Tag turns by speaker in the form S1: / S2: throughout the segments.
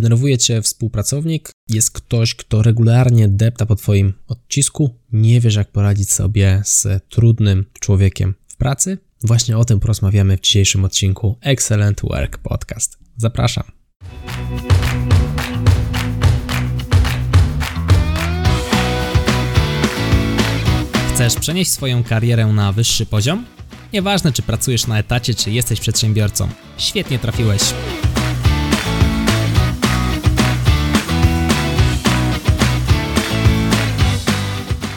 S1: denerwuje cię współpracownik, jest ktoś, kto regularnie depta po twoim odcisku, nie wiesz jak poradzić sobie z trudnym człowiekiem w pracy? Właśnie o tym porozmawiamy w dzisiejszym odcinku Excellent Work Podcast. Zapraszam. Chcesz przenieść swoją karierę na wyższy poziom? Nieważne, czy pracujesz na etacie, czy jesteś przedsiębiorcą. Świetnie trafiłeś.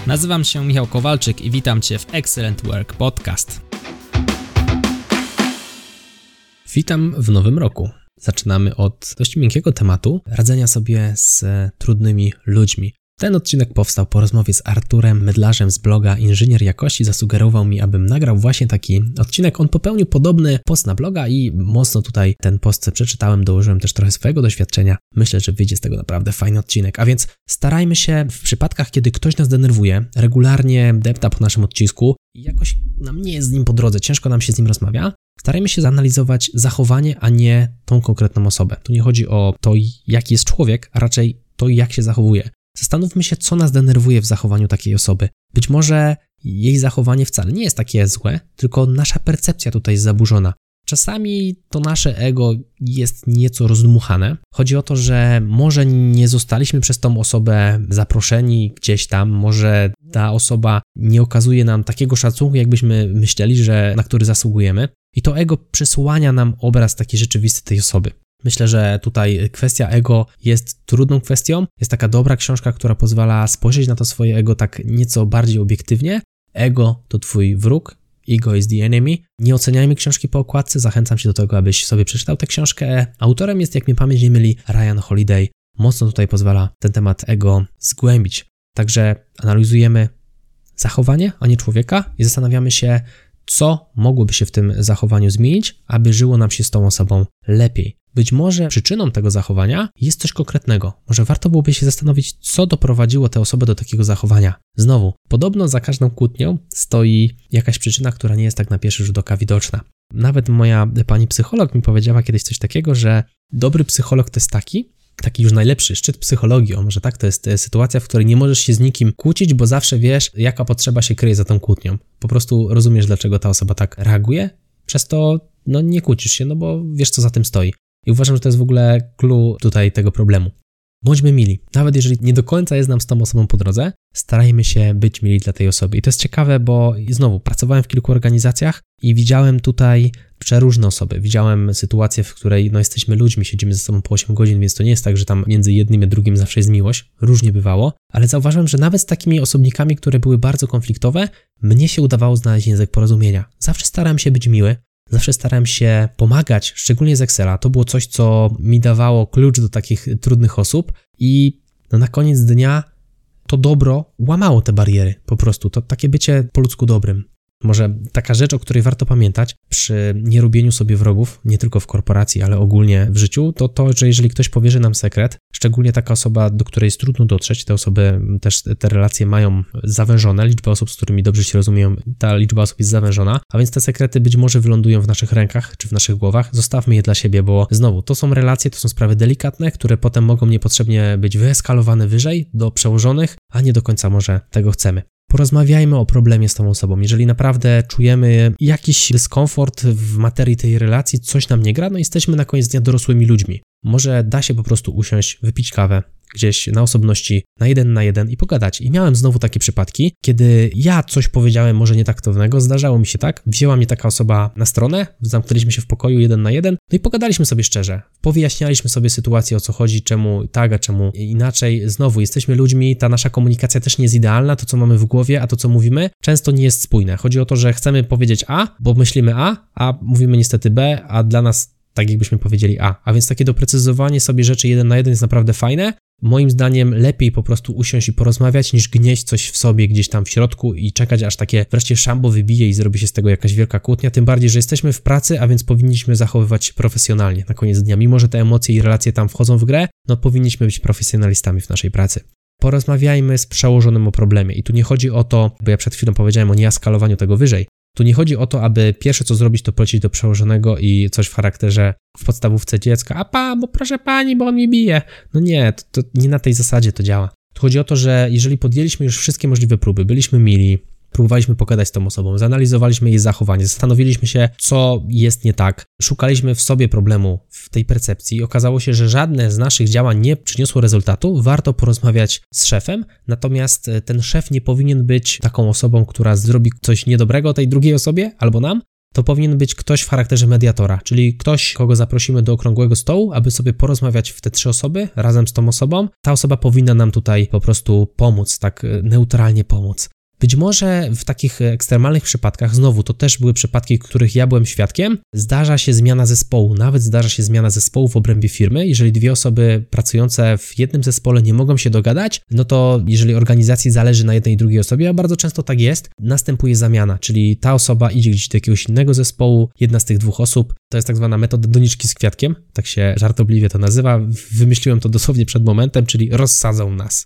S1: Nazywam się Michał Kowalczyk i witam Cię w Excellent Work Podcast. Witam w nowym roku. Zaczynamy od dość miękkiego tematu radzenia sobie z trudnymi ludźmi. Ten odcinek powstał po rozmowie z Arturem Mydlarzem z bloga Inżynier Jakości. Zasugerował mi, abym nagrał właśnie taki odcinek. On popełnił podobny post na bloga i mocno tutaj ten post przeczytałem, dołożyłem też trochę swojego doświadczenia. Myślę, że wyjdzie z tego naprawdę fajny odcinek. A więc starajmy się w przypadkach, kiedy ktoś nas denerwuje, regularnie depta po naszym odcisku i jakoś nam nie jest z nim po drodze, ciężko nam się z nim rozmawia, starajmy się zanalizować zachowanie, a nie tą konkretną osobę. Tu nie chodzi o to, jaki jest człowiek, a raczej to, jak się zachowuje. Zastanówmy się, co nas denerwuje w zachowaniu takiej osoby. Być może jej zachowanie wcale nie jest takie złe, tylko nasza percepcja tutaj jest zaburzona. Czasami to nasze ego jest nieco rozdmuchane. Chodzi o to, że może nie zostaliśmy przez tą osobę zaproszeni gdzieś tam, może ta osoba nie okazuje nam takiego szacunku, jakbyśmy myśleli, że na który zasługujemy. I to ego przesłania nam obraz takiej rzeczywisty tej osoby. Myślę, że tutaj kwestia ego jest trudną kwestią. Jest taka dobra książka, która pozwala spojrzeć na to swoje ego tak nieco bardziej obiektywnie. Ego to twój wróg, ego is the enemy. Nie oceniajmy książki po okładce, zachęcam cię do tego, abyś sobie przeczytał tę książkę. Autorem jest, jak mnie pamięć nie myli, Ryan Holiday. Mocno tutaj pozwala ten temat ego zgłębić. Także analizujemy zachowanie, a nie człowieka i zastanawiamy się, co mogłoby się w tym zachowaniu zmienić, aby żyło nam się z tą osobą lepiej. Być może przyczyną tego zachowania jest coś konkretnego. Może warto byłoby się zastanowić, co doprowadziło tę osobę do takiego zachowania. Znowu, podobno za każdą kłótnią stoi jakaś przyczyna, która nie jest tak na pierwszy rzut oka widoczna. Nawet moja pani psycholog mi powiedziała kiedyś coś takiego, że dobry psycholog to jest taki, taki już najlepszy szczyt psychologii, o może tak, to jest sytuacja, w której nie możesz się z nikim kłócić, bo zawsze wiesz, jaka potrzeba się kryje za tą kłótnią. Po prostu rozumiesz, dlaczego ta osoba tak reaguje, przez to no nie kłócisz się, no bo wiesz, co za tym stoi. I uważam, że to jest w ogóle clue tutaj tego problemu. Bądźmy mili. Nawet jeżeli nie do końca jest nam z tą osobą po drodze, starajmy się być mili dla tej osoby. I to jest ciekawe, bo znowu pracowałem w kilku organizacjach i widziałem tutaj przeróżne osoby. Widziałem sytuację, w której no, jesteśmy ludźmi, siedzimy ze sobą po 8 godzin, więc to nie jest tak, że tam między jednym a drugim zawsze jest miłość. Różnie bywało, ale zauważyłem, że nawet z takimi osobnikami, które były bardzo konfliktowe, mnie się udawało znaleźć język porozumienia. Zawsze starałem się być miły, Zawsze starałem się pomagać, szczególnie z Excela. To było coś, co mi dawało klucz do takich trudnych osób i no na koniec dnia to dobro łamało te bariery po prostu. To takie bycie po ludzku dobrym. Może taka rzecz, o której warto pamiętać przy nierobieniu sobie wrogów, nie tylko w korporacji, ale ogólnie w życiu, to to, że jeżeli ktoś powierzy nam sekret, szczególnie taka osoba, do której jest trudno dotrzeć, te osoby też te relacje mają zawężone, liczba osób, z którymi dobrze się rozumieją, ta liczba osób jest zawężona, a więc te sekrety być może wylądują w naszych rękach czy w naszych głowach. Zostawmy je dla siebie, bo znowu, to są relacje, to są sprawy delikatne, które potem mogą niepotrzebnie być wyeskalowane wyżej do przełożonych, a nie do końca może tego chcemy. Porozmawiajmy o problemie z tą osobą. Jeżeli naprawdę czujemy jakiś dyskomfort w materii tej relacji, coś nam nie gra, no jesteśmy na koniec dnia dorosłymi ludźmi. Może da się po prostu usiąść, wypić kawę, gdzieś na osobności, na jeden na jeden i pogadać. I miałem znowu takie przypadki, kiedy ja coś powiedziałem może nietaktownego, zdarzało mi się tak, wzięła mnie taka osoba na stronę, zamknęliśmy się w pokoju jeden na jeden, no i pogadaliśmy sobie szczerze. Powyjaśnialiśmy sobie sytuację, o co chodzi, czemu tak, a czemu inaczej. Znowu, jesteśmy ludźmi, ta nasza komunikacja też nie jest idealna, to co mamy w głowie, a to co mówimy, często nie jest spójne. Chodzi o to, że chcemy powiedzieć A, bo myślimy A, a mówimy niestety B, a dla nas tak jakbyśmy powiedzieli A. A więc takie doprecyzowanie sobie rzeczy jeden na jeden jest naprawdę fajne. Moim zdaniem lepiej po prostu usiąść i porozmawiać, niż gnieść coś w sobie gdzieś tam w środku i czekać, aż takie wreszcie szambo wybije i zrobi się z tego jakaś wielka kłótnia. Tym bardziej, że jesteśmy w pracy, a więc powinniśmy zachowywać się profesjonalnie na koniec dnia. Mimo, że te emocje i relacje tam wchodzą w grę, no powinniśmy być profesjonalistami w naszej pracy. Porozmawiajmy z przełożonym o problemie. I tu nie chodzi o to, bo ja przed chwilą powiedziałem o nieaskalowaniu tego wyżej. Tu nie chodzi o to, aby pierwsze co zrobić, to polecieć do przełożonego i coś w charakterze w podstawówce dziecka, a pa, bo proszę pani, bo on mi bije. No nie, to, to nie na tej zasadzie to działa. Tu chodzi o to, że jeżeli podjęliśmy już wszystkie możliwe próby, byliśmy mili, próbowaliśmy pogadać z tą osobą, zanalizowaliśmy jej zachowanie, zastanowiliśmy się, co jest nie tak, szukaliśmy w sobie problemu w tej percepcji i okazało się, że żadne z naszych działań nie przyniosło rezultatu, warto porozmawiać z szefem, natomiast e, ten szef nie powinien być taką osobą, która zrobi coś niedobrego tej drugiej osobie albo nam, to powinien być ktoś w charakterze mediatora, czyli ktoś, kogo zaprosimy do okrągłego stołu, aby sobie porozmawiać w te trzy osoby razem z tą osobą. Ta osoba powinna nam tutaj po prostu pomóc, tak e, neutralnie pomóc. Być może w takich ekstremalnych przypadkach, znowu to też były przypadki, których ja byłem świadkiem, zdarza się zmiana zespołu, nawet zdarza się zmiana zespołu w obrębie firmy. Jeżeli dwie osoby pracujące w jednym zespole nie mogą się dogadać, no to jeżeli organizacji zależy na jednej i drugiej osobie, a bardzo często tak jest, następuje zamiana, czyli ta osoba idzie gdzieś do jakiegoś innego zespołu, jedna z tych dwóch osób, to jest tak zwana metoda doniczki z kwiatkiem, tak się żartobliwie to nazywa. Wymyśliłem to dosłownie przed momentem, czyli rozsadzą nas.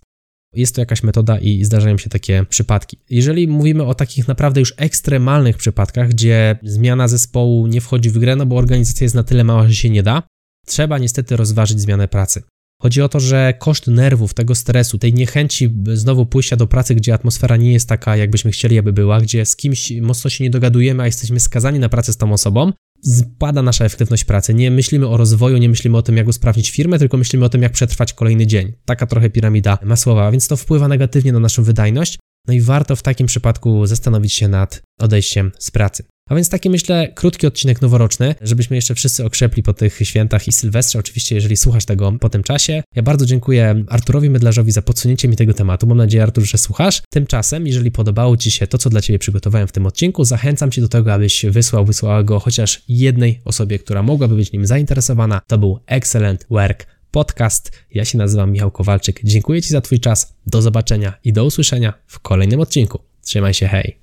S1: Jest to jakaś metoda i zdarzają się takie przypadki. Jeżeli mówimy o takich naprawdę już ekstremalnych przypadkach, gdzie zmiana zespołu nie wchodzi w grę, no bo organizacja jest na tyle mała, że się nie da, trzeba niestety rozważyć zmianę pracy. Chodzi o to, że koszt nerwów, tego stresu, tej niechęci znowu pójścia do pracy, gdzie atmosfera nie jest taka, jakbyśmy chcieli, aby była, gdzie z kimś mocno się nie dogadujemy, a jesteśmy skazani na pracę z tą osobą, spada nasza efektywność pracy. Nie myślimy o rozwoju, nie myślimy o tym, jak usprawnić firmę, tylko myślimy o tym, jak przetrwać kolejny dzień. Taka trochę piramida masłowa, więc to wpływa negatywnie na naszą wydajność. No i warto w takim przypadku zastanowić się nad odejściem z pracy. A więc taki myślę krótki odcinek noworoczny, żebyśmy jeszcze wszyscy okrzepli po tych świętach i Sylwestrze, oczywiście jeżeli słuchasz tego po tym czasie. Ja bardzo dziękuję Arturowi Mydlarzowi za podsunięcie mi tego tematu. Mam nadzieję, Artur, że słuchasz. Tymczasem, jeżeli podobało Ci się to, co dla Ciebie przygotowałem w tym odcinku, zachęcam Cię do tego, abyś wysłał, wysłała go chociaż jednej osobie, która mogłaby być nim zainteresowana. To był Excellent Work Podcast. Ja się nazywam Michał Kowalczyk. Dziękuję Ci za Twój czas. Do zobaczenia i do usłyszenia w kolejnym odcinku. Trzymaj się, hej!